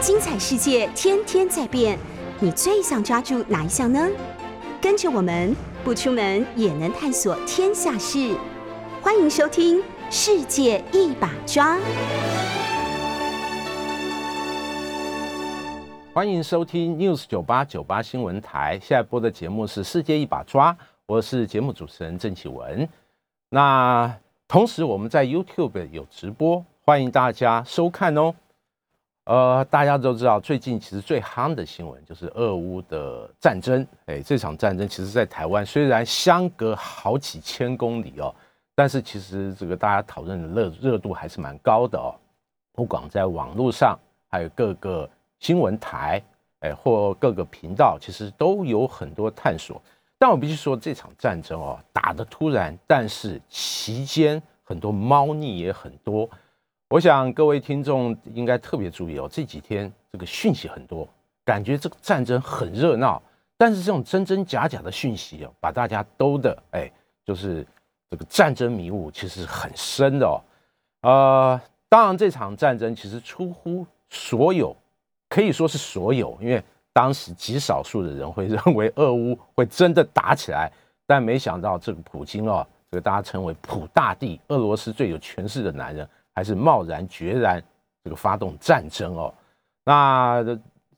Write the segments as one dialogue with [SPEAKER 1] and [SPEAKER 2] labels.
[SPEAKER 1] 精彩世界天天在变，你最想抓住哪一项呢？跟着我们不出门也能探索天下事，欢迎收听《世界一把抓》。
[SPEAKER 2] 欢迎收听 News 九八九八新闻台，现在播的节目是《世界一把抓》，我是节目主持人郑启文。那同时我们在 YouTube 有直播，欢迎大家收看哦。呃，大家都知道，最近其实最夯的新闻就是俄乌的战争。哎，这场战争其实，在台湾虽然相隔好几千公里哦，但是其实这个大家讨论的热热度还是蛮高的哦。不管在网络上，还有各个新闻台，哎，或各个频道，其实都有很多探索。但我必须说，这场战争哦，打得突然，但是期间很多猫腻也很多。我想各位听众应该特别注意哦，这几天这个讯息很多，感觉这个战争很热闹，但是这种真真假假的讯息哦，把大家兜的哎，就是这个战争迷雾其实很深的哦。呃，当然这场战争其实出乎所有，可以说是所有，因为当时极少数的人会 认为俄乌会真的打起来，但没想到这个普京哦，这个大家称为普大帝，俄罗斯最有权势的男人。还是贸然决然这个发动战争哦，那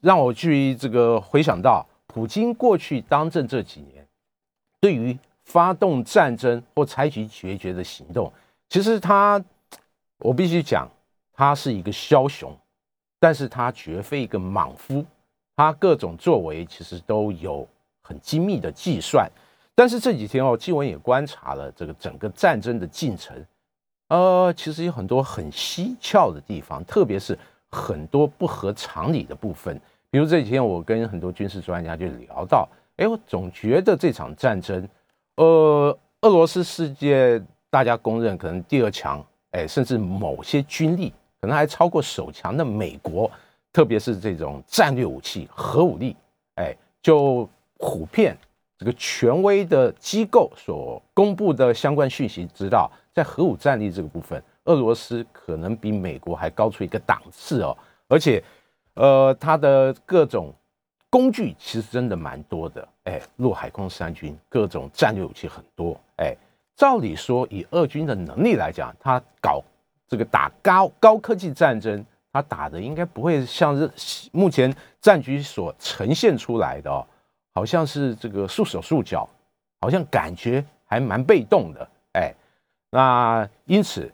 [SPEAKER 2] 让我去这个回想到普京过去当政这几年，对于发动战争或采取决绝的行动，其实他我必须讲，他是一个枭雄，但是他绝非一个莽夫，他各种作为其实都有很精密的计算。但是这几天哦，纪文也观察了这个整个战争的进程。呃，其实有很多很蹊跷的地方，特别是很多不合常理的部分。比如这几天我跟很多军事专家就聊到，哎，我总觉得这场战争，呃，俄罗斯世界大家公认可能第二强，哎，甚至某些军力可能还超过首强的美国，特别是这种战略武器核武力，哎，就普遍这个权威的机构所公布的相关讯息知道。在核武战力这个部分，俄罗斯可能比美国还高出一个档次哦，而且，呃，它的各种工具其实真的蛮多的，哎，陆海空三军各种战略武器很多，哎，照理说以俄军的能力来讲，他搞这个打高高科技战争，他打的应该不会像是目前战局所呈现出来的哦，好像是这个束手束脚，好像感觉还蛮被动的，哎。那因此，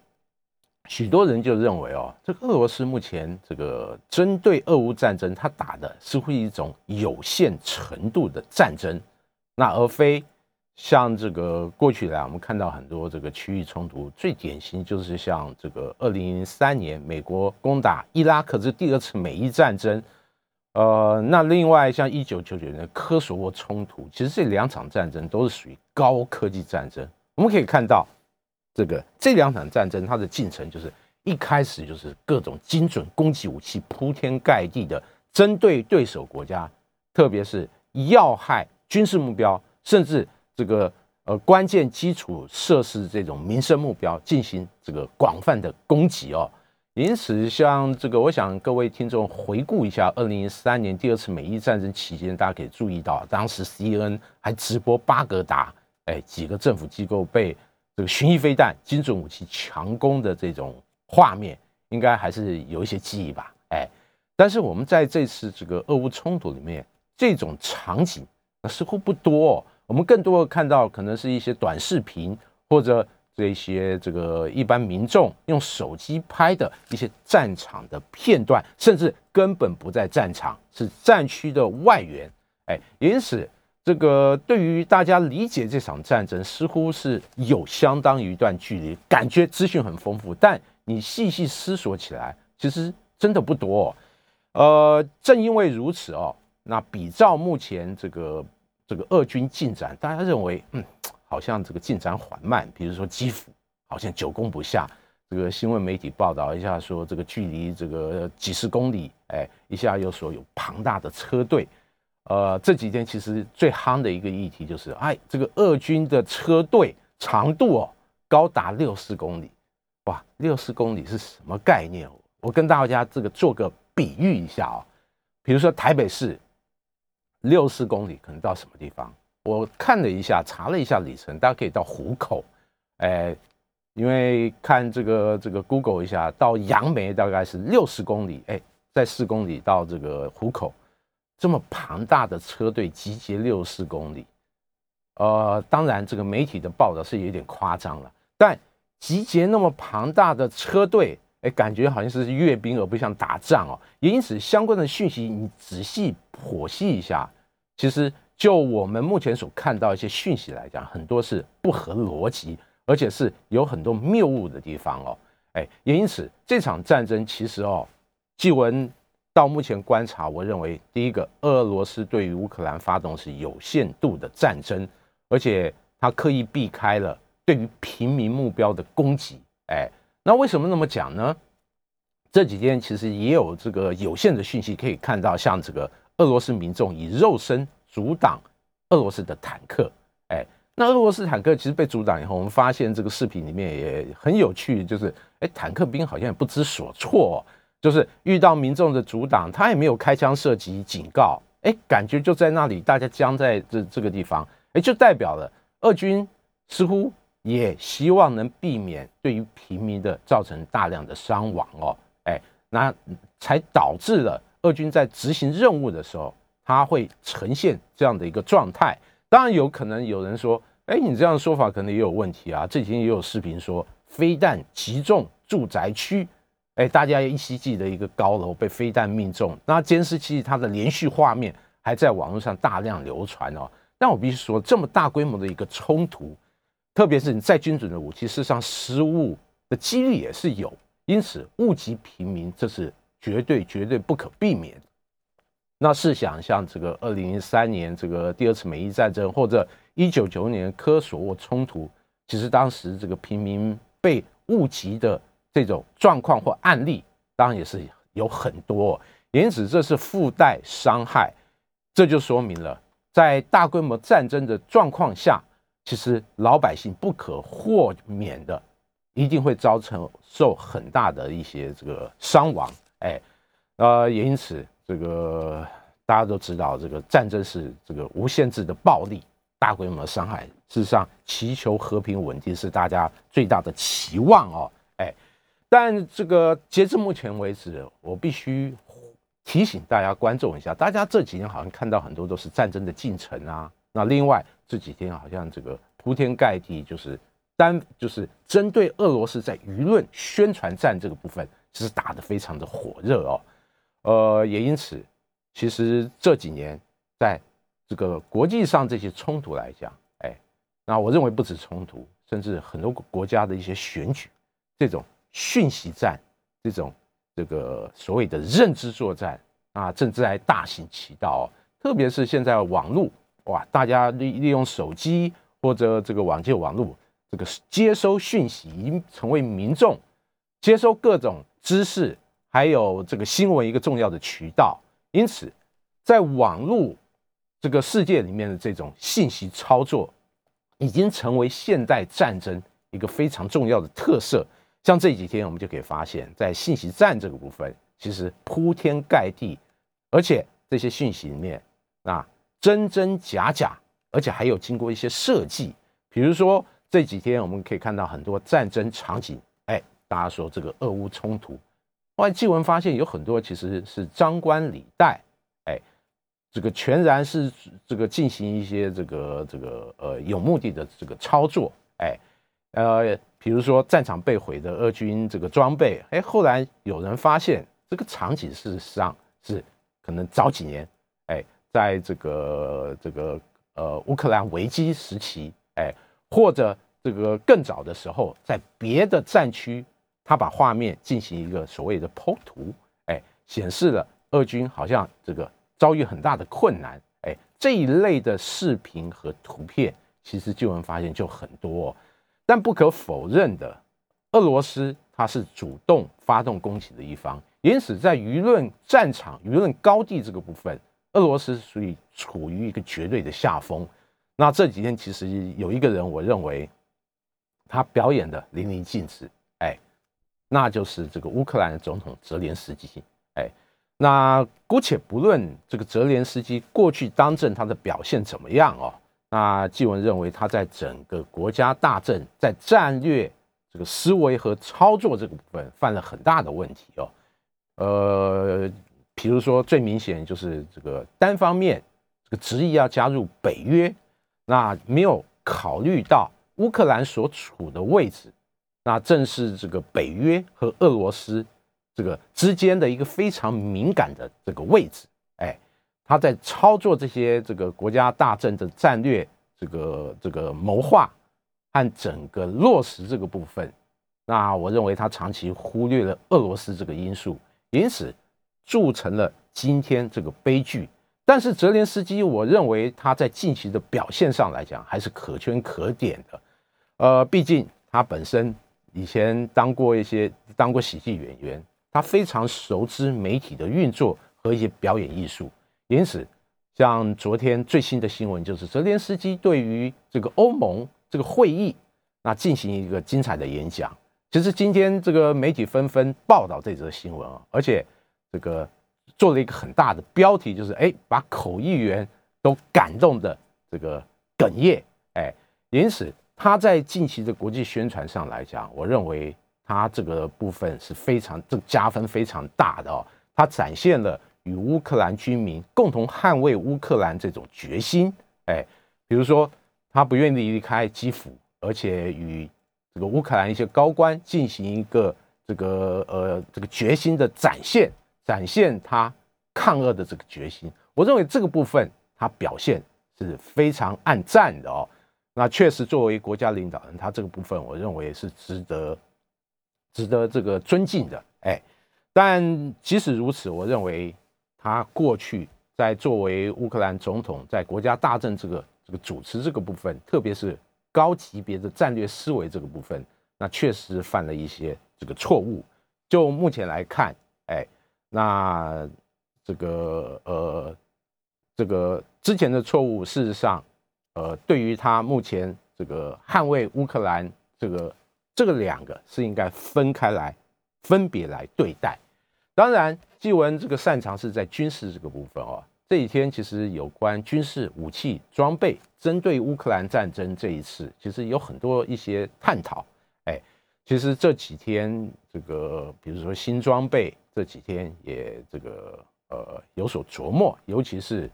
[SPEAKER 2] 许多人就认为哦，这个俄罗斯目前这个针对俄乌战争，他打的似乎一种有限程度的战争，那而非像这个过去来我们看到很多这个区域冲突，最典型就是像这个二零零三年美国攻打伊拉克这第二次美伊战争，呃，那另外像一九九九年科索沃冲突，其实这两场战争都是属于高科技战争，我们可以看到。这个这两场战争，它的进程就是一开始就是各种精准攻击武器铺天盖地的针对对手国家，特别是要害军事目标，甚至这个呃关键基础设施这种民生目标进行这个广泛的攻击哦。因此，像这个，我想各位听众回顾一下，二零零三年第二次美伊战争期间，大家可以注意到，当时 C N 还直播巴格达，哎，几个政府机构被。这个巡弋飞弹、精准武器强攻的这种画面，应该还是有一些记忆吧？哎，但是我们在这次这个俄乌冲突里面，这种场景那似乎不多。我们更多的看到，可能是一些短视频或者这些这个一般民众用手机拍的一些战场的片段，甚至根本不在战场，是战区的外援。哎，因此。这个对于大家理解这场战争，似乎是有相当一段距离，感觉资讯很丰富，但你细细思索起来，其实真的不多。呃，正因为如此哦，那比照目前这个这个俄军进展，大家认为，嗯，好像这个进展缓慢。比如说基辅，好像久攻不下。这个新闻媒体报道一下说，这个距离这个几十公里，哎，一下又说有庞大的车队。呃，这几天其实最夯的一个议题就是，哎，这个俄军的车队长度哦，高达六十公里，哇，六十公里是什么概念？我跟大家这个做个比喻一下啊，比如说台北市六十公里可能到什么地方？我看了一下，查了一下里程，大家可以到湖口，哎，因为看这个这个 Google 一下，到杨梅大概是六十公里，哎，在四公里到这个湖口，这么庞大的车队集结六十公里，呃，当然这个媒体的报道是有点夸张了，但集结那么庞大的车队，哎，感觉好像是阅兵而不像打仗哦，也因此相关的讯息你仔细剖析一下，其实。就我们目前所看到一些讯息来讲，很多是不合逻辑，而且是有很多谬误的地方哦。哎，也因此这场战争其实哦，纪文到目前观察，我认为第一个，俄罗斯对于乌克兰发动是有限度的战争，而且他刻意避开了对于平民目标的攻击。哎，那为什么那么讲呢？这几天其实也有这个有限的讯息可以看到，像这个俄罗斯民众以肉身。阻挡俄罗斯的坦克，哎，那俄罗斯坦克其实被阻挡以后，我们发现这个视频里面也很有趣，就是哎，坦克兵好像也不知所措，就是遇到民众的阻挡，他也没有开枪射击警告，哎，感觉就在那里，大家僵在这这个地方，哎，就代表了俄军似乎也希望能避免对于平民的造成大量的伤亡哦，哎，那才导致了俄军在执行任务的时候。他会呈现这样的一个状态，当然有可能有人说，哎，你这样的说法可能也有问题啊。这几天也有视频说，飞弹击中住宅区，哎，大家依稀记得一个高楼被飞弹命中，那监视器它的连续画面还在网络上大量流传哦。但我必须说，这么大规模的一个冲突，特别是你再精准的武器，事实上失误的几率也是有，因此误及平民，这是绝对绝对不可避免。那试想，像这个二零零三年这个第二次美伊战争，或者一九九年科索沃冲突，其实当时这个平民被误击的这种状况或案例，当然也是有很多。因此，这是附带伤害，这就说明了，在大规模战争的状况下，其实老百姓不可豁免的，一定会造成受很大的一些这个伤亡。哎，呃，也因此。这个大家都知道，这个战争是这个无限制的暴力、大规模的伤害。事实上，祈求和平稳定是大家最大的期望哦。哎，但这个截至目前为止，我必须提醒大家、观众一下，大家这几年好像看到很多都是战争的进程啊。那另外这几天好像这个铺天盖地，就是单就是针对俄罗斯在舆论宣传战这个部分，其实打得非常的火热哦。呃，也因此，其实这几年在这个国际上这些冲突来讲，哎，那我认为不止冲突，甚至很多国家的一些选举，这种讯息战，这种这个所谓的认知作战啊，正在大行其道。特别是现在网络，哇，大家利利用手机或者这个网际网络，这个接收讯息已经成为民众接收各种知识。还有这个新闻一个重要的渠道，因此，在网络这个世界里面的这种信息操作，已经成为现代战争一个非常重要的特色。像这几天，我们就可以发现，在信息战这个部分，其实铺天盖地，而且这些讯息里面啊，真真假假，而且还有经过一些设计。比如说这几天，我们可以看到很多战争场景，哎，大家说这个俄乌冲突。后来纪文发现有很多其实是张冠李戴，哎，这个全然是这个进行一些这个这个呃有目的的这个操作，哎，呃，比如说战场被毁的俄军这个装备，哎，后来有人发现这个场景事实上是可能早几年，哎，在这个这个呃乌克兰危机时期，哎，或者这个更早的时候，在别的战区。他把画面进行一个所谓的剖图，哎，显示了俄军好像这个遭遇很大的困难，哎，这一类的视频和图片，其实就能发现就很多。但不可否认的，俄罗斯它是主动发动攻击的一方，因此在舆论战场、舆论高地这个部分，俄罗斯属于处于一个绝对的下风。那这几天其实有一个人，我认为他表演的淋漓尽致，哎。那就是这个乌克兰的总统泽连斯基，哎，那姑且不论这个泽连斯基过去当政他的表现怎么样哦，那纪文认为他在整个国家大政在战略这个思维和操作这个部分犯了很大的问题哦。呃，比如说最明显就是这个单方面这个执意要加入北约，那没有考虑到乌克兰所处的位置，那正是这个北约和俄罗斯。这个之间的一个非常敏感的这个位置，哎，他在操作这些这个国家大政的战略，这个这个谋划和整个落实这个部分，那我认为他长期忽略了俄罗斯这个因素，因此铸成了今天这个悲剧。但是泽连斯基，我认为他在近期的表现上来讲还是可圈可点的，呃，毕竟他本身以前当过一些当过喜剧演员。他非常熟知媒体的运作和一些表演艺术，因此，像昨天最新的新闻就是泽连斯基对于这个欧盟这个会议，那进行一个精彩的演讲。其实今天这个媒体纷纷报道这则新闻啊，而且这个做了一个很大的标题，就是哎，把口译员都感动的这个哽咽，哎，因此他在近期的国际宣传上来讲，我认为。他这个部分是非常这加分非常大的哦，他展现了与乌克兰军民共同捍卫乌克兰这种决心。哎，比如说他不愿意离开基辅，而且与这个乌克兰一些高官进行一个这个呃这个决心的展现，展现他抗俄的这个决心。我认为这个部分他表现是非常暗赞的哦。那确实作为国家领导人，他这个部分我认为是值得。值得这个尊敬的，哎，但即使如此，我认为他过去在作为乌克兰总统，在国家大政这个这个主持这个部分，特别是高级别的战略思维这个部分，那确实犯了一些这个错误。就目前来看，哎，那这个呃，这个之前的错误，事实上，呃，对于他目前这个捍卫乌克兰这个。这个两个是应该分开来，分别来对待。当然，纪文这个擅长是在军事这个部分哦。这几天其实有关军事武器装备，针对乌克兰战争这一次，其实有很多一些探讨。哎，其实这几天这个，比如说新装备，这几天也这个呃有所琢磨，尤其是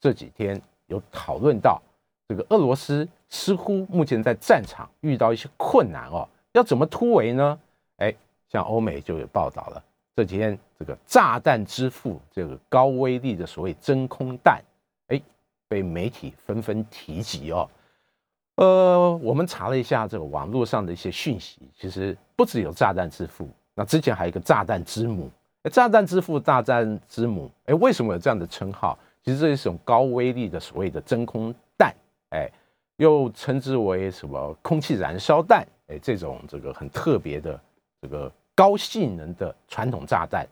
[SPEAKER 2] 这几天有讨论到这个俄罗斯似乎目前在战场遇到一些困难哦。要怎么突围呢？哎，像欧美就有报道了，这几天这个炸弹之父，这个高威力的所谓真空弹，哎，被媒体纷纷提及哦。呃，我们查了一下这个网络上的一些讯息，其实不只有炸弹之父，那之前还有一个炸弹之母。炸弹之父、炸弹之母，哎，为什么有这样的称号？其实这是一种高威力的所谓的真空弹，哎，又称之为什么空气燃烧弹。哎，这种这个很特别的这个高性能的传统炸弹，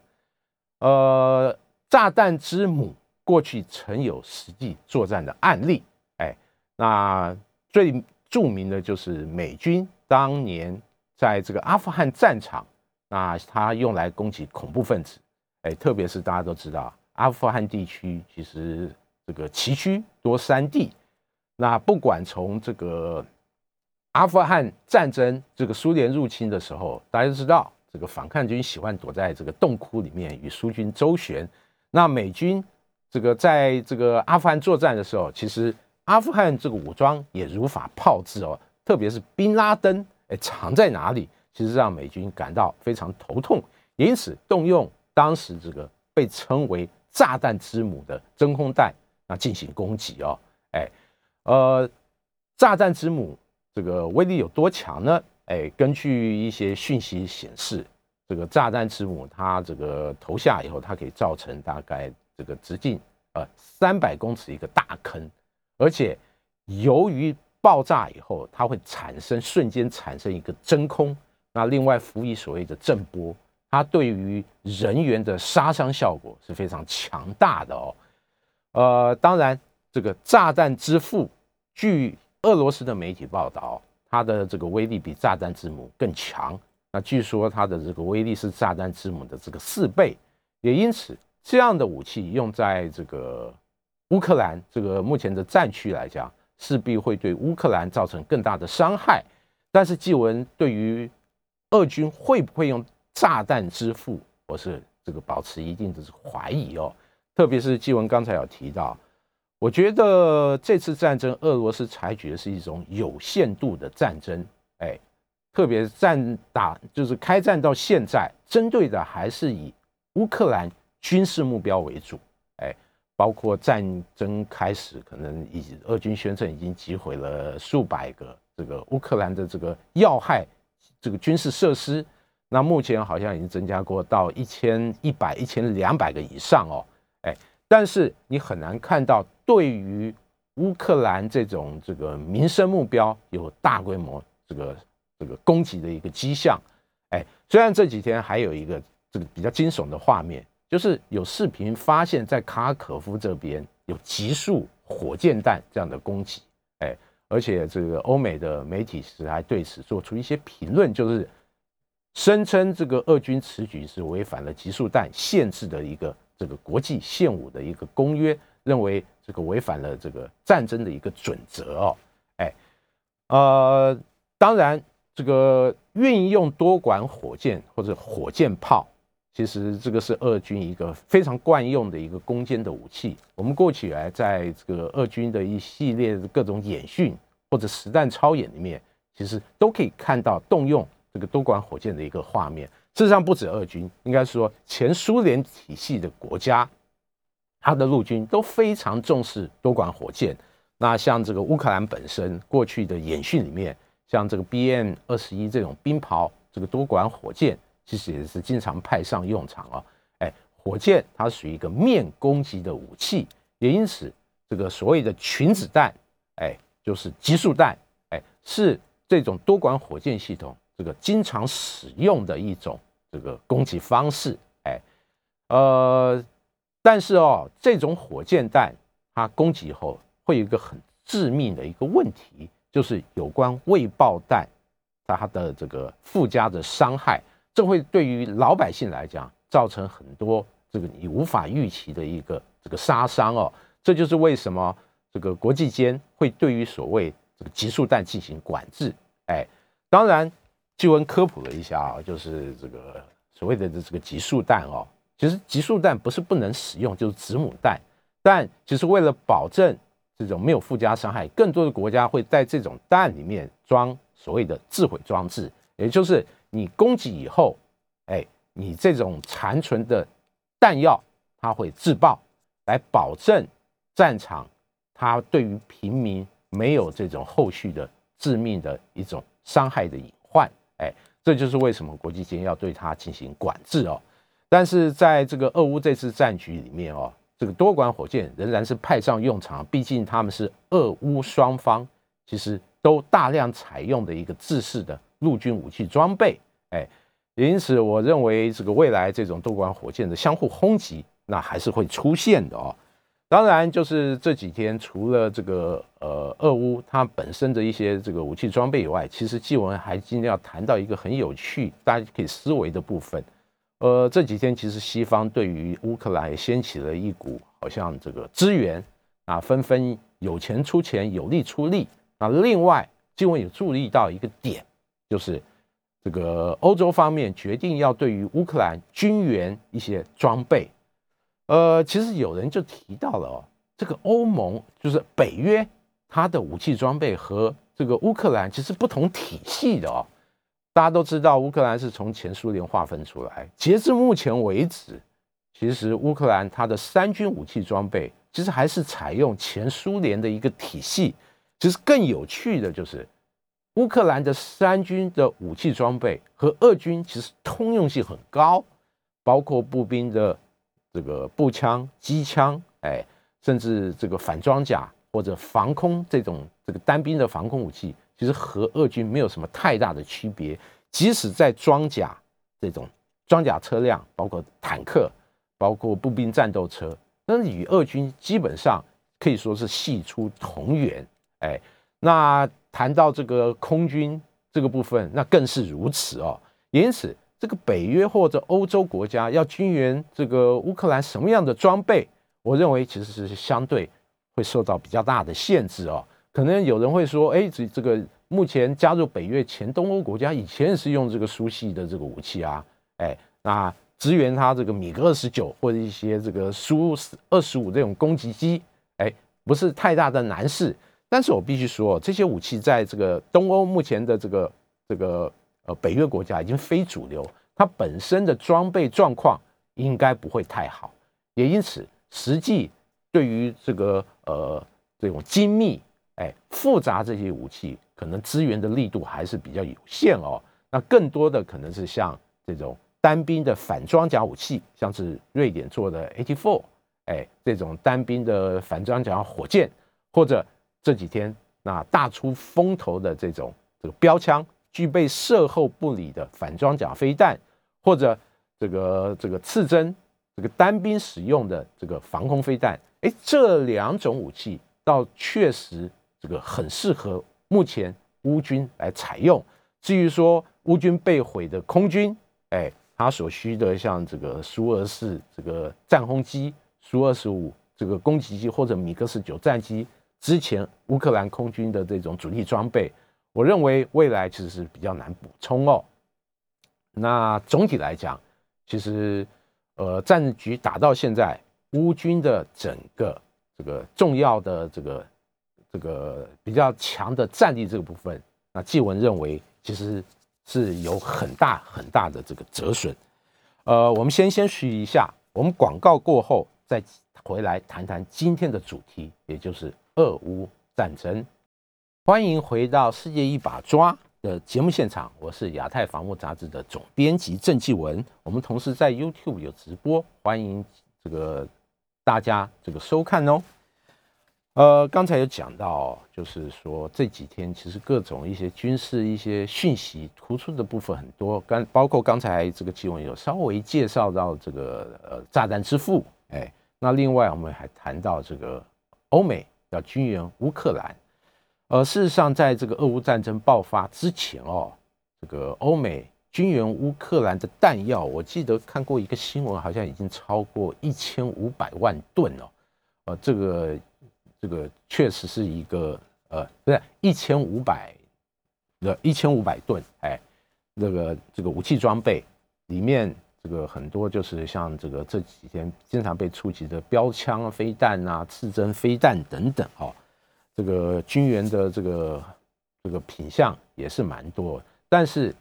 [SPEAKER 2] 呃，炸弹之母过去曾有实际作战的案例。哎，那最著名的就是美军当年在这个阿富汗战场，那它用来攻击恐怖分子。哎，特别是大家都知道，阿富汗地区其实这个崎岖多山地，那不管从这个。阿富汗战争，这个苏联入侵的时候，大家都知道，这个反抗军喜欢躲在这个洞窟里面与苏军周旋。那美军这个在这个阿富汗作战的时候，其实阿富汗这个武装也如法炮制哦，特别是宾拉登，哎，藏在哪里，其实让美军感到非常头痛，因此动用当时这个被称为“炸弹之母”的真空弹，那进行攻击哦，哎，呃，炸弹之母。这个威力有多强呢？哎，根据一些讯息显示，这个炸弹之母它这个投下以后，它可以造成大概这个直径呃三百公尺一个大坑，而且由于爆炸以后，它会产生瞬间产生一个真空，那另外辅以所谓的震波，它对于人员的杀伤效果是非常强大的哦。呃，当然这个炸弹之父据。俄罗斯的媒体报道，它的这个威力比炸弹之母更强。那据说它的这个威力是炸弹之母的这个四倍，也因此这样的武器用在这个乌克兰这个目前的战区来讲，势必会对乌克兰造成更大的伤害。但是，纪文对于俄军会不会用炸弹支付，我是这个保持一定的怀疑哦。特别是纪文刚才有提到，我觉得这次战争俄罗斯采取的是一种有限度的战争，哎，特别战打就是开战到现在，针对的还是以乌克兰。军事目标为主，哎，包括战争开始，可能已俄军宣称已经击毁了数百个这个乌克兰的这个要害这个军事设施，那目前好像已经增加过到一千一百、一千两百个以上哦，但是你很难看到对于乌克兰这种这个民生目标有大规模这个这个攻击的一个迹象，哎，虽然这几天还有一个这个比较惊悚的画面。就是有视频发现，在卡可夫这边有极速火箭弹这样的攻击，哎，而且这个欧美的媒体是还对此做出一些评论，就是声称这个俄军此举是违反了极速弹限制的一个这个国际现武的一个公约，认为这个违反了这个战争的一个准则哦，哎，呃，当然这个运用多管火箭或者火箭炮。其实这个是俄军一个非常惯用的一个攻坚的武器。我们过去来在这个俄军的一系列各种演训或者实弹操演里面，其实都可以看到动用这个多管火箭的一个画面。事实上，不止俄军，应该说前苏联体系的国家，它的陆军都非常重视多管火箭。那像这个乌克兰本身过去的演训里面，像这个 BM 二十一这种冰雹这个多管火箭。其实也是经常派上用场啊！哎，火箭它属于一个面攻击的武器，也因此这个所谓的群子弹，哎，就是极速弹，哎，是这种多管火箭系统这个经常使用的一种这个攻击方式，哎，呃，但是哦，这种火箭弹它攻击以后会有一个很致命的一个问题，就是有关未爆弹它的这个附加的伤害。这会对于老百姓来讲造成很多这个你无法预期的一个这个杀伤哦，这就是为什么这个国际间会对于所谓这个极速弹进行管制。哎，当然，据文科普了一下啊，就是这个所谓的这个极速弹哦，其实极速弹不是不能使用，就是子母弹，但其实为了保证这种没有附加伤害，更多的国家会在这种弹里面装所谓的自毁装置，也就是。你攻击以后，哎，你这种残存的弹药，它会自爆，来保证战场它对于平民没有这种后续的致命的一种伤害的隐患。哎，这就是为什么国际间要对它进行管制哦。但是在这个俄乌这次战局里面哦，这个多管火箭仍然是派上用场，毕竟他们是俄乌双方其实都大量采用的一个制式的陆军武器装备。哎，因此我认为这个未来这种多管火箭的相互轰击，那还是会出现的哦。当然，就是这几天除了这个呃俄乌它本身的一些这个武器装备以外，其实纪文还今天要谈到一个很有趣，大家可以思维的部分。呃，这几天其实西方对于乌克兰也掀起了一股好像这个支援啊，纷纷有钱出钱，有力出力。那另外，纪文也注意到一个点，就是。这个欧洲方面决定要对于乌克兰军援一些装备，呃，其实有人就提到了哦，这个欧盟就是北约，它的武器装备和这个乌克兰其实不同体系的哦。大家都知道，乌克兰是从前苏联划分出来，截至目前为止，其实乌克兰它的三军武器装备其实还是采用前苏联的一个体系。其实更有趣的就是。乌克兰的三军的武器装备和俄军其实通用性很高，包括步兵的这个步枪、机枪，哎，甚至这个反装甲或者防空这种这个单兵的防空武器，其实和俄军没有什么太大的区别。即使在装甲这种装甲车辆，包括坦克、包括步兵战斗车，那与俄军基本上可以说是系出同源，哎，那。谈到这个空军这个部分，那更是如此哦。因此，这个北约或者欧洲国家要军援这个乌克兰什么样的装备，我认为其实是相对会受到比较大的限制哦。可能有人会说，哎，这这个目前加入北约前东欧国家以前也是用这个苏系的这个武器啊，哎，那支援他这个米格二十九或者一些这个苏二十五这种攻击机，哎，不是太大的难事。但是我必须说，这些武器在这个东欧目前的这个这个呃北约国家已经非主流，它本身的装备状况应该不会太好，也因此实际对于这个呃这种精密。哎，复杂这些武器可能支援的力度还是比较有限哦。那更多的可能是像这种单兵的反装甲武器，像是瑞典做的 AT4，哎，这种单兵的反装甲火箭，或者这几天那大出风头的这种这个标枪，具备射后不理的反装甲飞弹，或者这个这个刺针这个单兵使用的这个防空飞弹，哎，这两种武器倒确实。这个很适合目前乌军来采用。至于说乌军被毁的空军，哎，他所需的像这个苏二四这个战轰机、苏二十五这个攻击机或者米格十九战机，之前乌克兰空军的这种主力装备，我认为未来其实是比较难补充哦。那总体来讲，其实呃战局打到现在，乌军的整个这个重要的这个。这个比较强的战力这个部分，那纪文认为其实是有很大很大的这个折损。呃，我们先先续一下，我们广告过后再回来谈谈今天的主题，也就是俄乌战争。欢迎回到《世界一把抓》的节目现场，我是亚太防务杂志的总编辑郑继文。我们同时在 YouTube 有直播，欢迎这个大家这个收看哦。呃，刚才有讲到，就是说这几天其实各种一些军事一些讯息突出的部分很多，刚包括刚才这个继文有稍微介绍到这个呃炸弹之父，哎，那另外我们还谈到这个欧美要军援乌克兰，呃，事实上在这个俄乌战争爆发之前哦，这个欧美军援乌克兰的弹药，我记得看过一个新闻，好像已经超过一千五百万吨哦，呃，这个。这个确实是一个呃，不是一千五百的一千五百吨，哎，那个这个武器装备里面，这个很多就是像这个这几天经常被触及的标枪飞弹啊、刺针飞弹等等哦，这个军援的这个这个品相也是蛮多，但是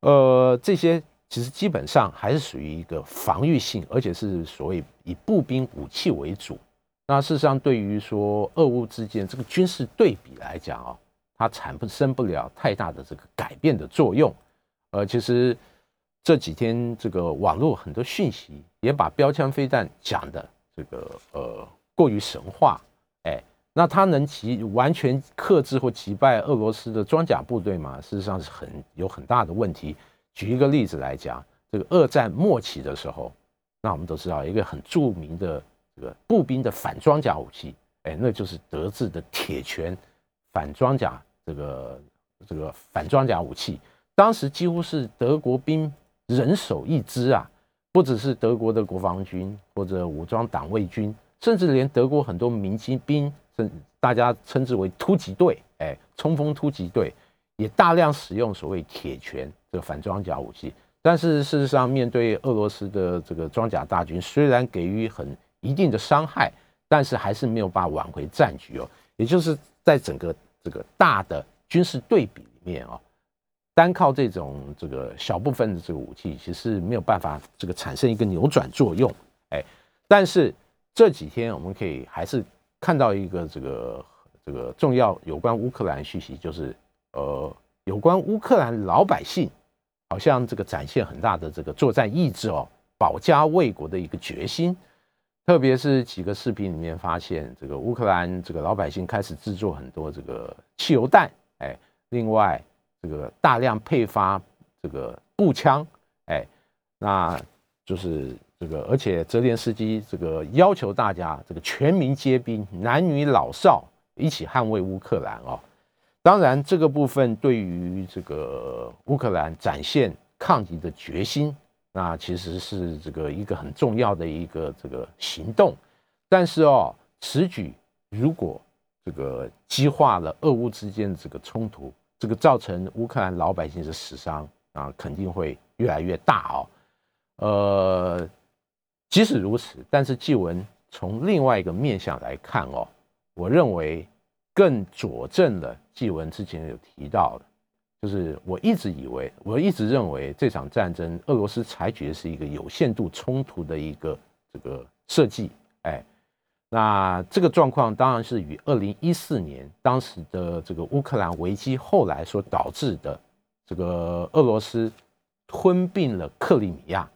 [SPEAKER 2] 呃，这些其实基本上还是属于一个防御性，而且是所谓以步兵武器为主。那事实上，对于说俄乌之间这个军事对比来讲啊，它产生不了太大的这个改变的作用。呃，其实这几天这个网络很多讯息也把标枪飞弹讲的这个呃过于神话。哎，那他能击完全克制或击败俄罗斯的装甲部队吗？事实上是很有很大的问题。举一个例子来讲，这个二战末期的时候，那我们都知道一个很著名的。这个步兵的反装甲武器，哎，那就是德制的铁拳反装甲，这个这个反装甲武器，当时几乎是德国兵人手一支啊，不只是德国的国防军或者武装党卫军，甚至连德国很多民兵兵，甚大家称之为突击队，哎，冲锋突击队也大量使用所谓铁拳这个反装甲武器。但是事实上，面对俄罗斯的这个装甲大军，虽然给予很一定的伤害，但是还是没有办法挽回战局哦。也就是在整个这个大的军事对比里面哦，单靠这种这个小部分的这个武器，其实没有办法这个产生一个扭转作用。哎，但是这几天我们可以还是看到一个这个这个重要有关乌克兰讯息，就是呃，有关乌克兰老百姓好像这个展现很大的这个作战意志哦，保家卫国的一个决心。特别是几个视频里面发现，这个乌克兰这个老百姓开始制作很多这个汽油弹，哎，另外这个大量配发这个步枪，哎，那就是这个，而且泽连斯基这个要求大家这个全民皆兵，男女老少一起捍卫乌克兰哦。当然，这个部分对于这个乌克兰展现抗敌的决心，那其实是这个一个很重要的一个这个行动。但是哦，此举如果这个激化了俄乌之间的这个冲突，这个造成乌克兰老百姓的死伤啊，肯定会越来越大哦。呃，即使如此，但是纪文从另外一个面向来看哦，我认为更佐证了纪文之前有提到的，就是我一直以为，我一直认为这场战争俄罗斯采取的是一个有限度冲突的一个这个设计，哎，那这个状况当然是与二零一四年当时的这个乌克兰危机后来所导致的这个俄罗斯吞并了克里米亚。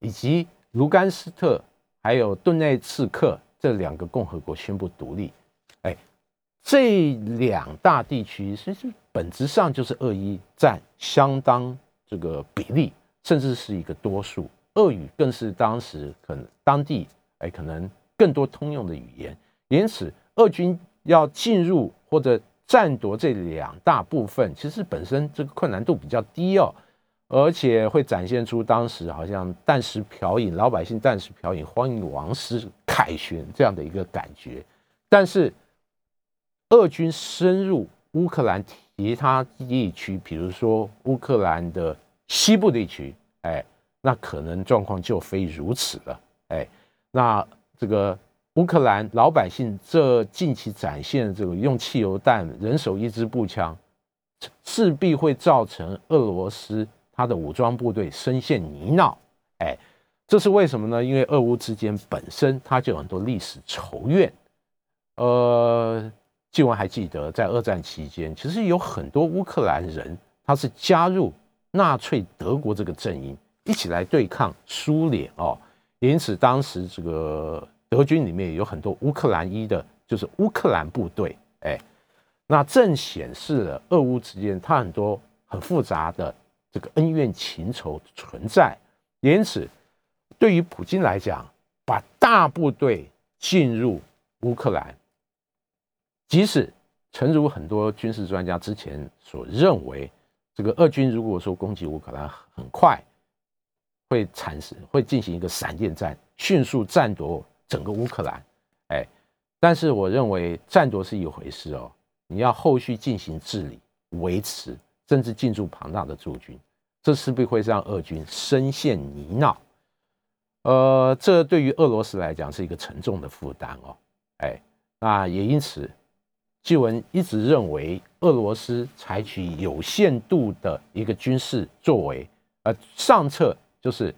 [SPEAKER 2] 以及卢甘斯特还有顿内茨克这两个共和国宣布独立，哎，这两大地区其实本质上就是俄伊占相当这个比例，甚至是一个多数。俄语更是当时可能当地哎可能更多通用的语言，因此俄军要进入或者占夺这两大部分，其实本身这个困难度比较低哦。而且会展现出当时好像啖食瓢饮，老百姓啖食瓢饮，欢迎王师凯旋这样的一个感觉。但是，俄军深入乌克兰其他地区，比如说乌克兰的西部地区，哎，那可能状况就非如此了。哎，那这个乌克兰老百姓这近期展现这个用汽油弹、人手一支步枪，势必会造成俄罗斯。他的武装部队深陷泥淖，哎，这是为什么呢？因为俄乌之间本身它就有很多历史仇怨。呃，纪文还记得，在二战期间，其实有很多乌克兰人他是加入纳粹德国这个阵营，一起来对抗苏联哦。因此，当时这个德军里面有很多乌克兰裔的，就是乌克兰部队，哎，那正显示了俄乌之间它很多很复杂的。这个恩怨情仇存在，因此，对于普京来讲，把大部队进入乌克兰，即使诚如很多军事专家之前所认为，这个俄军如果说攻击乌克兰很快会产生，会进行一个闪电战，迅速占夺整个乌克兰，哎，但是我认为占夺是一回事哦，你要后续进行治理、维持，甚至进驻庞大的驻军。这势必会让俄军深陷泥淖，呃，这对于俄罗斯来讲是一个沉重的负担哦。哎，那也因此，纪文一直认为，俄罗斯采取有限度的一个军事作为，呃，上策就是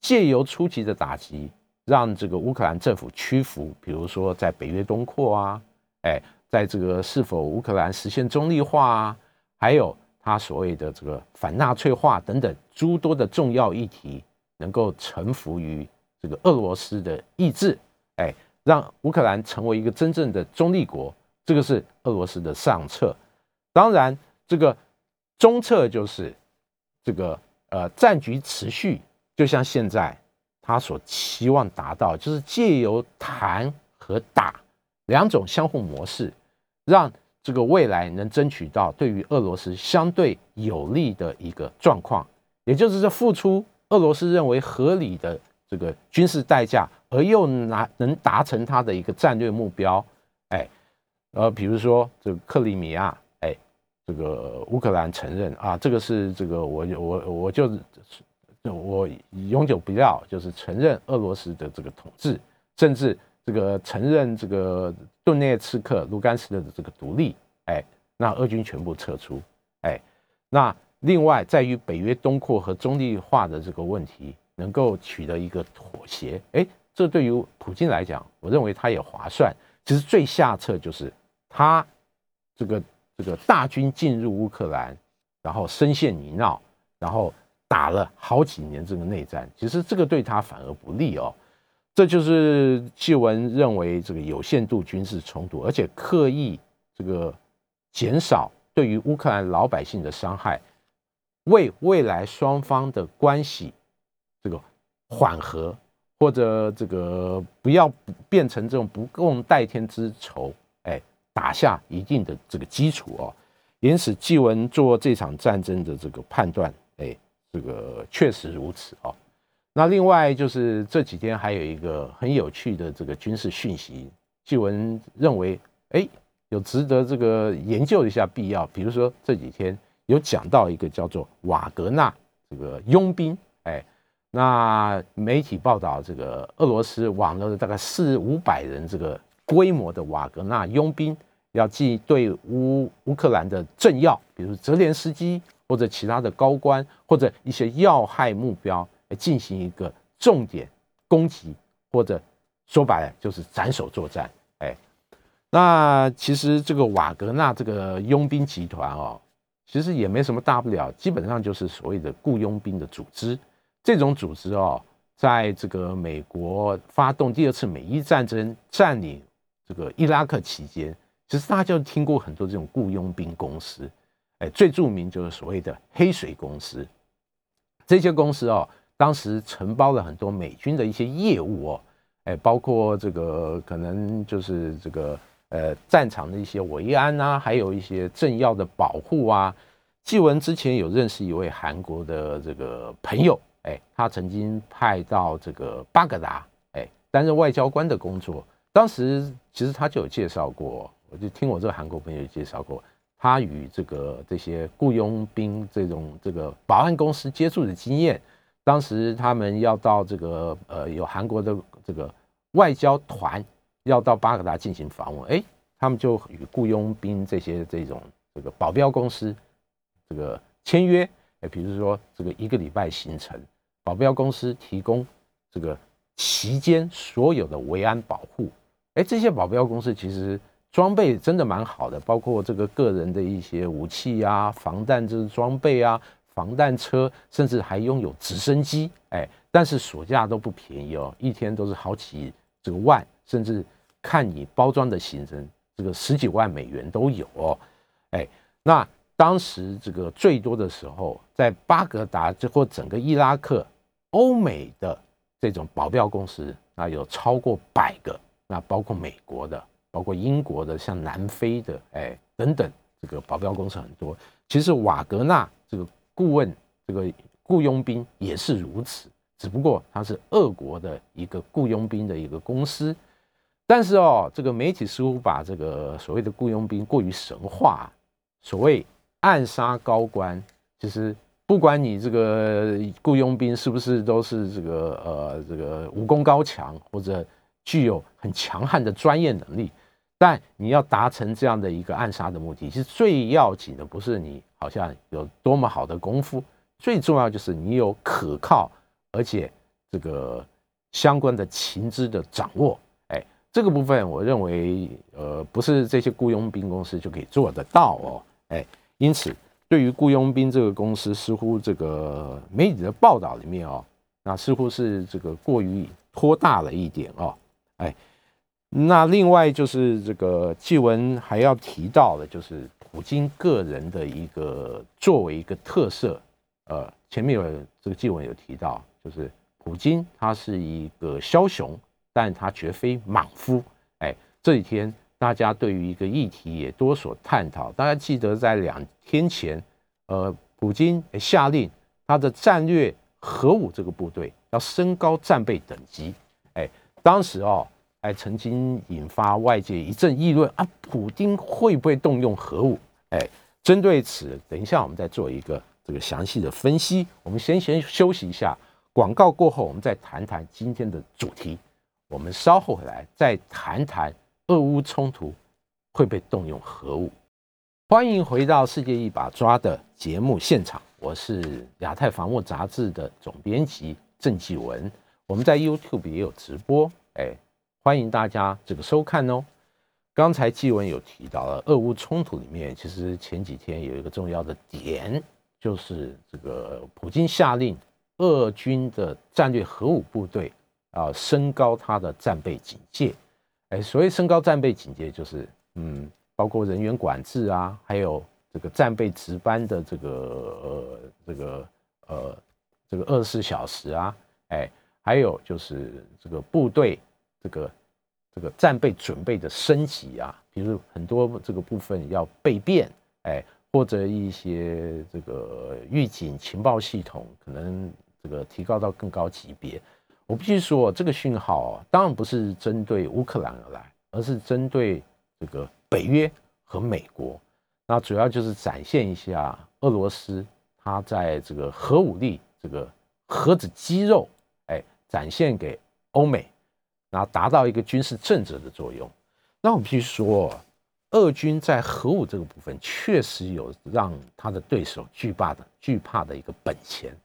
[SPEAKER 2] 借由初级的打击，让这个乌克兰政府屈服，比如说在北约东扩啊，哎，在这个是否乌克兰实现中立化啊，还有。他所谓的这个反纳粹化等等诸多的重要议题，能够臣服于这个俄罗斯的意志，哎，让乌克兰成为一个真正的中立国，这个是俄罗斯的上策。当然，这个中策就是这个呃战局持续，就像现在他所期望达到，就是借由谈和打两种相互模式，让。这个未来能争取到对于俄罗斯相对有利的一个状况，也就是这付出俄罗斯认为合理的这个军事代价，而又拿能达成他的一个战略目标，哎，呃，比如说这个克里米亚，哎，这个乌克兰承认啊，这个是这个我我我就我永久不要，就是承认俄罗斯的这个统治，甚至。这个承认这个顿涅茨克、卢甘斯克的这个独立，哎，那俄军全部撤出，哎，那另外在于北约东扩和中立化的这个问题能够取得一个妥协，哎，这对于普京来讲，我认为他也划算。其实最下策就是他这个这个大军进入乌克兰，然后深陷泥淖，然后打了好几年这个内战，其实这个对他反而不利哦。这就是谢文认为这个有限度军事冲突，而且刻意这个减少对于乌克兰老百姓的伤害，为未来双方的关系这个缓和或者这个不要变成这种不共戴天之仇，哎，打下一定的这个基础哦。因此，季文做这场战争的这个判断，哎，这个确实如此哦。那另外就是这几天还有一个很有趣的这个军事讯息，纪文认为，哎，有值得这个研究一下必要。比如说这几天有讲到一个叫做瓦格纳这个佣兵，哎，那媒体报道这个俄罗斯网络大概四五百人这个规模的瓦格纳佣兵。要继对乌乌克兰的政要，比如泽连斯基或者其他的高官或者一些要害目标，进行一个重点攻击，或者说白了就是斩首作战。哎，那其实这个瓦格纳这个佣兵集团哦，其实也没什么大不了，基本上就是所谓的雇佣兵的组织。这种组织哦，在这个美国发动第二次美伊战争占领这个伊拉克期间。其实大家就听过很多这种雇佣兵公司，哎，最著名就是所谓的黑水公司。这些公司哦，当时承包了很多美军的一些业务哦，哎，包括这个可能就是这个呃战场的一些维安啊，还有一些政要的保护啊。纪文之前有认识一位韩国的这个朋友，哎，他曾经派到这个巴格达，哎，担任外交官的工作。当时其实他就有介绍过。我就听我这个韩国朋友介绍过，他与这个这些雇佣兵这种这个保安公司接触的经验。当时他们要到这个呃有韩国的这个外交团要到巴格达进行访问，哎，他们就与雇佣兵这些这种这个保镖公司这个签约，哎，比如说这个一个礼拜行程，保镖公司提供这个期间所有的维安保护，哎，这些保镖公司其实。装备真的蛮好的，包括这个个人的一些武器啊、防弹这装备啊、防弹车，甚至还拥有直升机。哎，但是所价都不便宜哦，一天都是好几这个万，甚至看你包装的行程，这个十几万美元都有哦。哎，那当时这个最多的时候，在巴格达这或整个伊拉克，欧美的这种保镖公司，啊有超过百个，那包括美国的。包括英国的、像南非的，哎，等等，这个保镖公司很多。其实瓦格纳这个顾问、这个雇佣兵也是如此，只不过它是俄国的一个雇佣兵的一个公司。但是哦，这个媒体似乎把这个所谓的雇佣兵过于神话，所谓暗杀高官，其实不管你这个雇佣兵是不是都是这个呃这个武功高强或者具有很强悍的专业能力。但你要达成这样的一个暗杀的目的，其实最要紧的不是你好像有多么好的功夫，最重要就是你有可靠而且这个相关的情资的掌握。哎，这个部分我认为，呃，不是这些雇佣兵公司就可以做得到哦。哎，因此对于雇佣兵这个公司，似乎这个媒体的报道里面哦，那似乎是这个过于拖大了一点哦。哎。那另外就是这个纪文还要提到的，就是普京个人的一个作为一个特色。呃，前面有这个纪文有提到，就是普京他是一个枭雄，但他绝非莽夫。哎，这几天大家对于一个议题也多所探讨。大家记得在两天前，呃，普京下令他的战略核武这个部队要升高战备等级。哎，当时哦。哎，曾经引发外界一阵议论啊，普京会不会动用核武？哎，针对此，等一下我们再做一个这个详细的分析。我们先先休息一下，广告过后我们再谈谈今天的主题。我们稍后回来再谈谈俄乌冲突会被动用核武。欢迎回到《世界一把抓》的节目现场，我是亚太防务杂志的总编辑郑继文。我们在 YouTube 也有直播，哎。欢迎大家这个收看哦。刚才纪文有提到了俄乌冲突里面，其实前几天有一个重要的点，就是这个普京下令俄军的战略核武部队啊升高他的战备警戒。哎，所谓升高战备警戒，就是嗯，包括人员管制啊，还有这个战备值班的这个呃这个呃这个二十四小时啊，哎，还有就是这个部队这个。这个战备准备的升级啊，比如很多这个部分要备变，哎，或者一些这个预警情报系统，可能这个提高到更高级别。我必须说，这个讯号当然不是针对乌克兰而来，而是针对这个北约和美国。那主要就是展现一下俄罗斯它在这个核武力、这个核子肌肉，哎，展现给欧美，然后达到一个军事政治的作用。那我们必须说，俄军在核武这个部分确实有让他的对手惧怕的惧怕的一个本钱。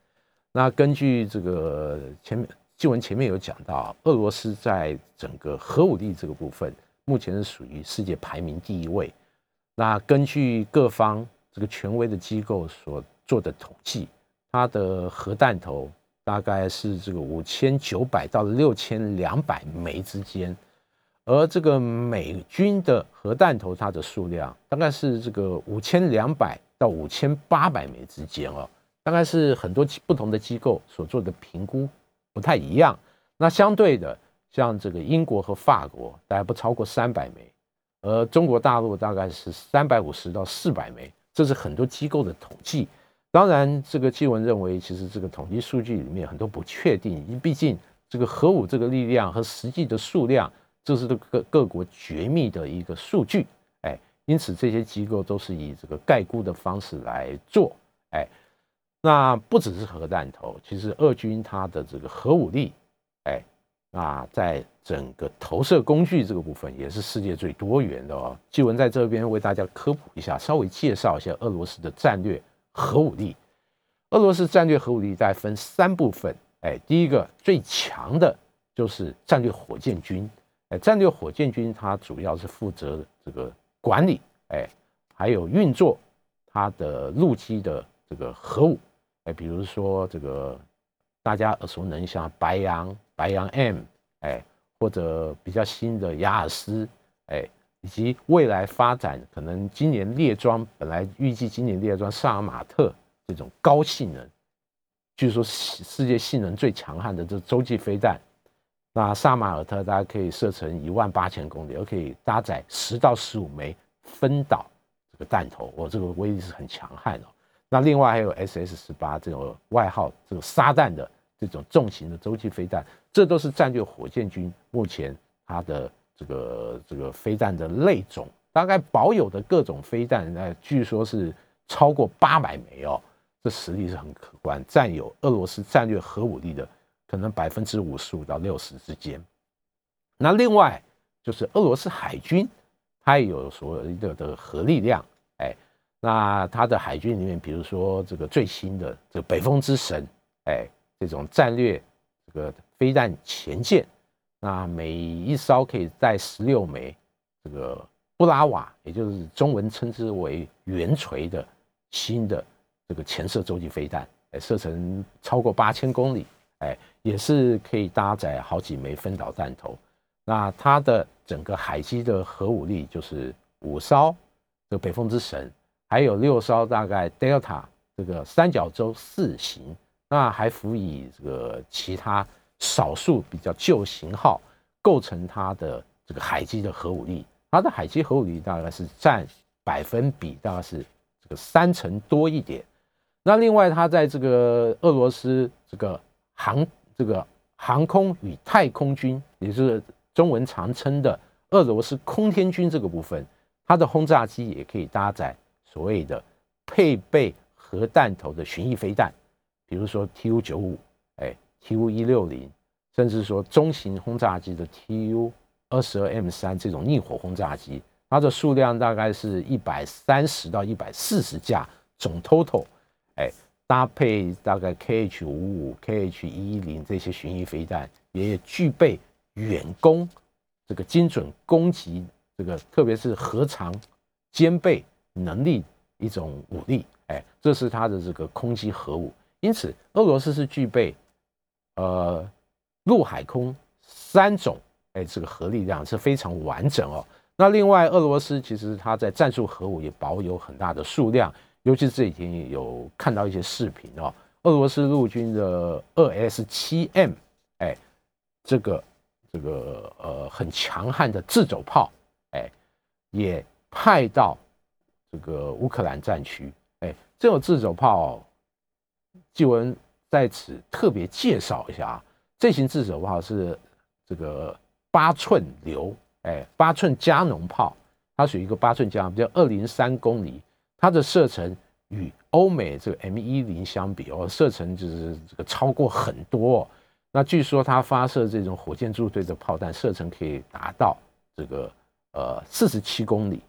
[SPEAKER 2] 那根据这个前面。新闻前面有讲到，俄罗斯在整个核武力这个部分，目前是属于世界排名第一位。那根据各方这个权威的机构所做的统计，它的核弹头大概是这个五千九百到六千两百枚之间，而这个美军的核弹头，它的数量大概是这个五千两百到五千八百枚之间哦，大概是很多不同的机构所做的评估。不太一样，那相对的，像这个英国和法国，大概不超过三百枚，而中国大陆大概是三百五十到四百枚，这是很多机构的统计。当然，这个纪文认为，其实这个统计数据里面很多不确定，因为毕竟这个核武这个力量和实际的数量，这是各各国绝密的一个数据，哎，因此这些机构都是以这个概估的方式来做，哎。那不只是核弹头，其实俄军它的这个核武力，哎，那在整个投射工具这个部分也是世界最多元的哦。纪文在这边为大家科普一下，稍微介绍一下俄罗斯的战略核武力。俄罗斯战略核武力再分三部分，哎，第一个最强的就是战略火箭军，哎，战略火箭军它主要是负责这个管理，哎，还有运作它的陆基的这个核武。哎，比如说这个大家耳熟能详白羊、白羊 M，哎，或者比较新的雅尔斯，哎，以及未来发展可能今年列装，本来预计今年列装萨尔马特这种高性能，据说世界性能最强悍的这洲际飞弹，那萨马尔特大家可以射程一万八千公里，而可以搭载十到十五枚分导这个弹头，我这个威力是很强悍的。那另外还有 S S 十八这种外号这个沙弹的这种重型的洲际飞弹，这都是战略火箭军目前它的这个这个飞弹的类种，大概保有的各种飞弹，那据说是超过八百枚哦，这实力是很可观，占有俄罗斯战略核武力的可能百分之五十五到六十之间。那另外就是俄罗斯海军，它也有所谓的的核力量，哎。那它的海军里面，比如说这个最新的这个北风之神，哎，这种战略这个飞弹前舰，那每一艘可以带十六枚这个布拉瓦，也就是中文称之为圆锤的新的这个潜射洲际飞弹，哎，射程超过八千公里，哎，也是可以搭载好几枚分导弹头。那它的整个海基的核武力就是五艘这个北风之神。还有六艘大概 Delta 这个三角洲四型，那还辅以这个其他少数比较旧型号，构成它的这个海基的核武力。它的海基核武力大概是占百分比大概是这个三成多一点。那另外，它在这个俄罗斯这个航这个航空与太空军，也就是中文常称的俄罗斯空天军这个部分，它的轰炸机也可以搭载。所谓的配备核弹头的巡弋飞弹，比如说 Tu 九五，，Tu 一六零，甚至说中型轰炸机的 Tu 二十二 M 三这种逆火轰炸机，它的数量大概是一百三十到一百四十架，总 total，哎，搭配大概 Kh 五五、Kh 一零这些巡弋飞弹，也具备远攻这个精准攻击，这个特别是核常兼备。能力一种武力，哎，这是它的这个空击核武。因此，俄罗斯是具备呃陆海空三种哎这个核力量是非常完整哦。那另外，俄罗斯其实它在战术核武也保有很大的数量，尤其是这几天有看到一些视频哦，俄罗斯陆军的二 S 七 M 哎这个这个呃很强悍的自走炮哎也派到。这个乌克兰战区。哎，这种自走炮，纪文在此特别介绍一下啊。这型自走炮是这个八寸流，哎，八寸加农炮，它属于一个八寸加，比较二零三公里，它的射程与欧美这个 M 一零相比哦，射程就是这个超过很多。哦那据说它发射这种火箭助推的炮弹，射程可以达到这个呃四十七公里。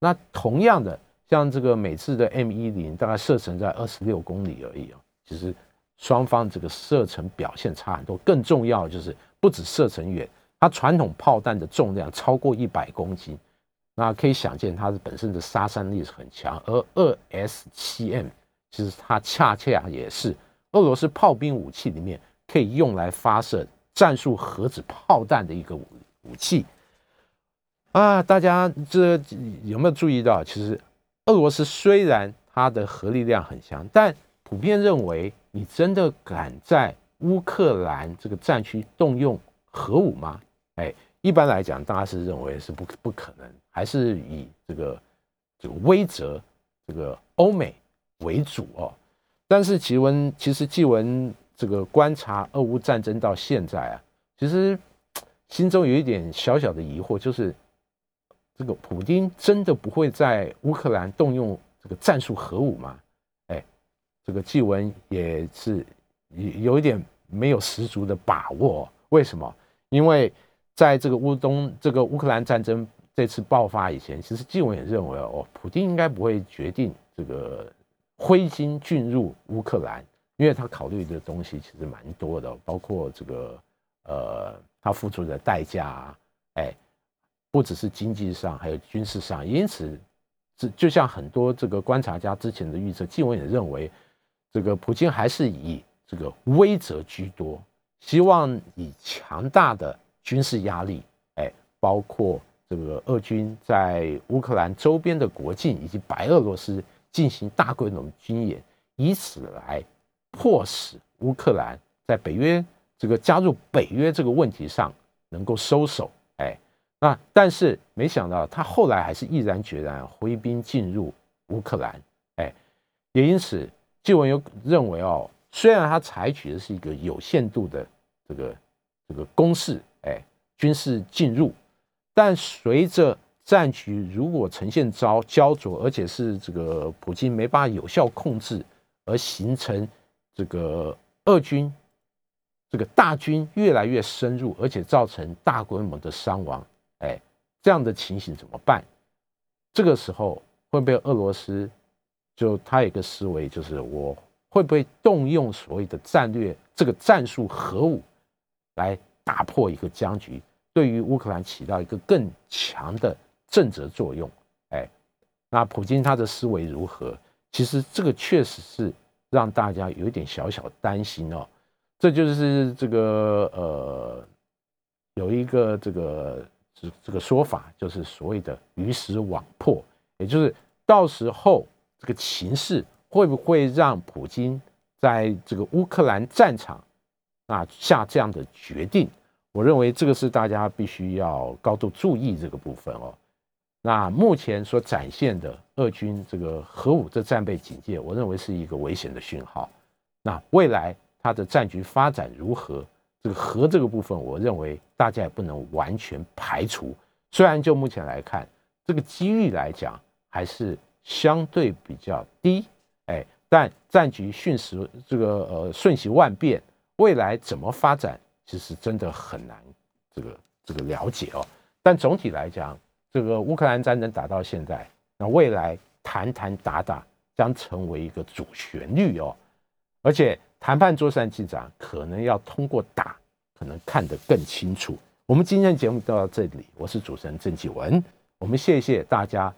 [SPEAKER 2] 那同样的，像这个美制的 M 一零，大概射程在二十六公里而已啊。其实双方这个射程表现差很多。更重要的就是，不止射程远，它传统炮弹的重量超过一百公斤，那可以想见它的本身的杀伤力是很强。而二 S 七 M 其实它恰恰也是俄罗斯炮兵武器里面。可以用来发射战术核子炮弹的一个武武器啊！大家这有没有注意到？其实俄罗斯虽然它的核力量很强，但普遍认为，你真的敢在乌克兰这个战区动用核武吗？哎，一般来讲，大家是认为是不不可能，还是以这个这个威慑这个欧美为主哦。但是奇闻其实纪文。这个观察俄乌战争到现在啊，其实心中有一点小小的疑惑，就是这个普京真的不会在乌克兰动用这个战术核武吗？这个纪文也是有有一点没有十足的把握。为什么？因为在这个乌东这个乌克兰战争这次爆发以前，其实纪文也认为哦，普京应该不会决定这个挥军进入乌克兰。因为他考虑的东西其实蛮多的，包括这个呃，他付出的代价啊，哎，不只是经济上，还有军事上。因此，这就像很多这个观察家之前的预测，纪文也认为，这个普京还是以这个威慑居多，希望以强大的军事压力，哎，包括这个俄军在乌克兰周边的国境以及白俄罗斯进行大规模军演，以此来。迫使乌克兰在北约这个加入北约这个问题上能够收手，哎，那但是没想到他后来还是毅然决然挥兵进入乌克兰，哎，也因此，纪文有认为哦，虽然他采取的是一个有限度的这个这个攻势，哎，军事进入，但随着战局如果呈现焦焦灼，而且是这个普京没办法有效控制，而形成。这个俄军这个大军越来越深入，而且造成大规模的伤亡，哎，这样的情形怎么办？这个时候会被俄罗斯就他有一个思维，就是我会不会动用所谓的战略这个战术核武来打破一个僵局，对于乌克兰起到一个更强的震慑作用？哎，那普京他的思维如何？其实这个确实是。让大家有一点小小担心哦，这就是这个呃，有一个这个这这个说法，就是所谓的鱼死网破，也就是到时候这个情势会不会让普京在这个乌克兰战场啊下这样的决定？我认为这个是大家必须要高度注意这个部分哦。那目前所展现的俄军这个核武这战备警戒，我认为是一个危险的讯号。那未来它的战局发展如何？这个核这个部分，我认为大家也不能完全排除。虽然就目前来看，这个几率来讲还是相对比较低，哎，但战局瞬时这个呃瞬息万变，未来怎么发展，其实真的很难这个这个了解哦。但总体来讲，这个乌克兰战争打到现在，那未来谈谈打打将成为一个主旋律哦，而且谈判桌上进展可能要通过打，可能看得更清楚。我们今天的节目就到这里，我是主持人郑继文，我们谢谢大家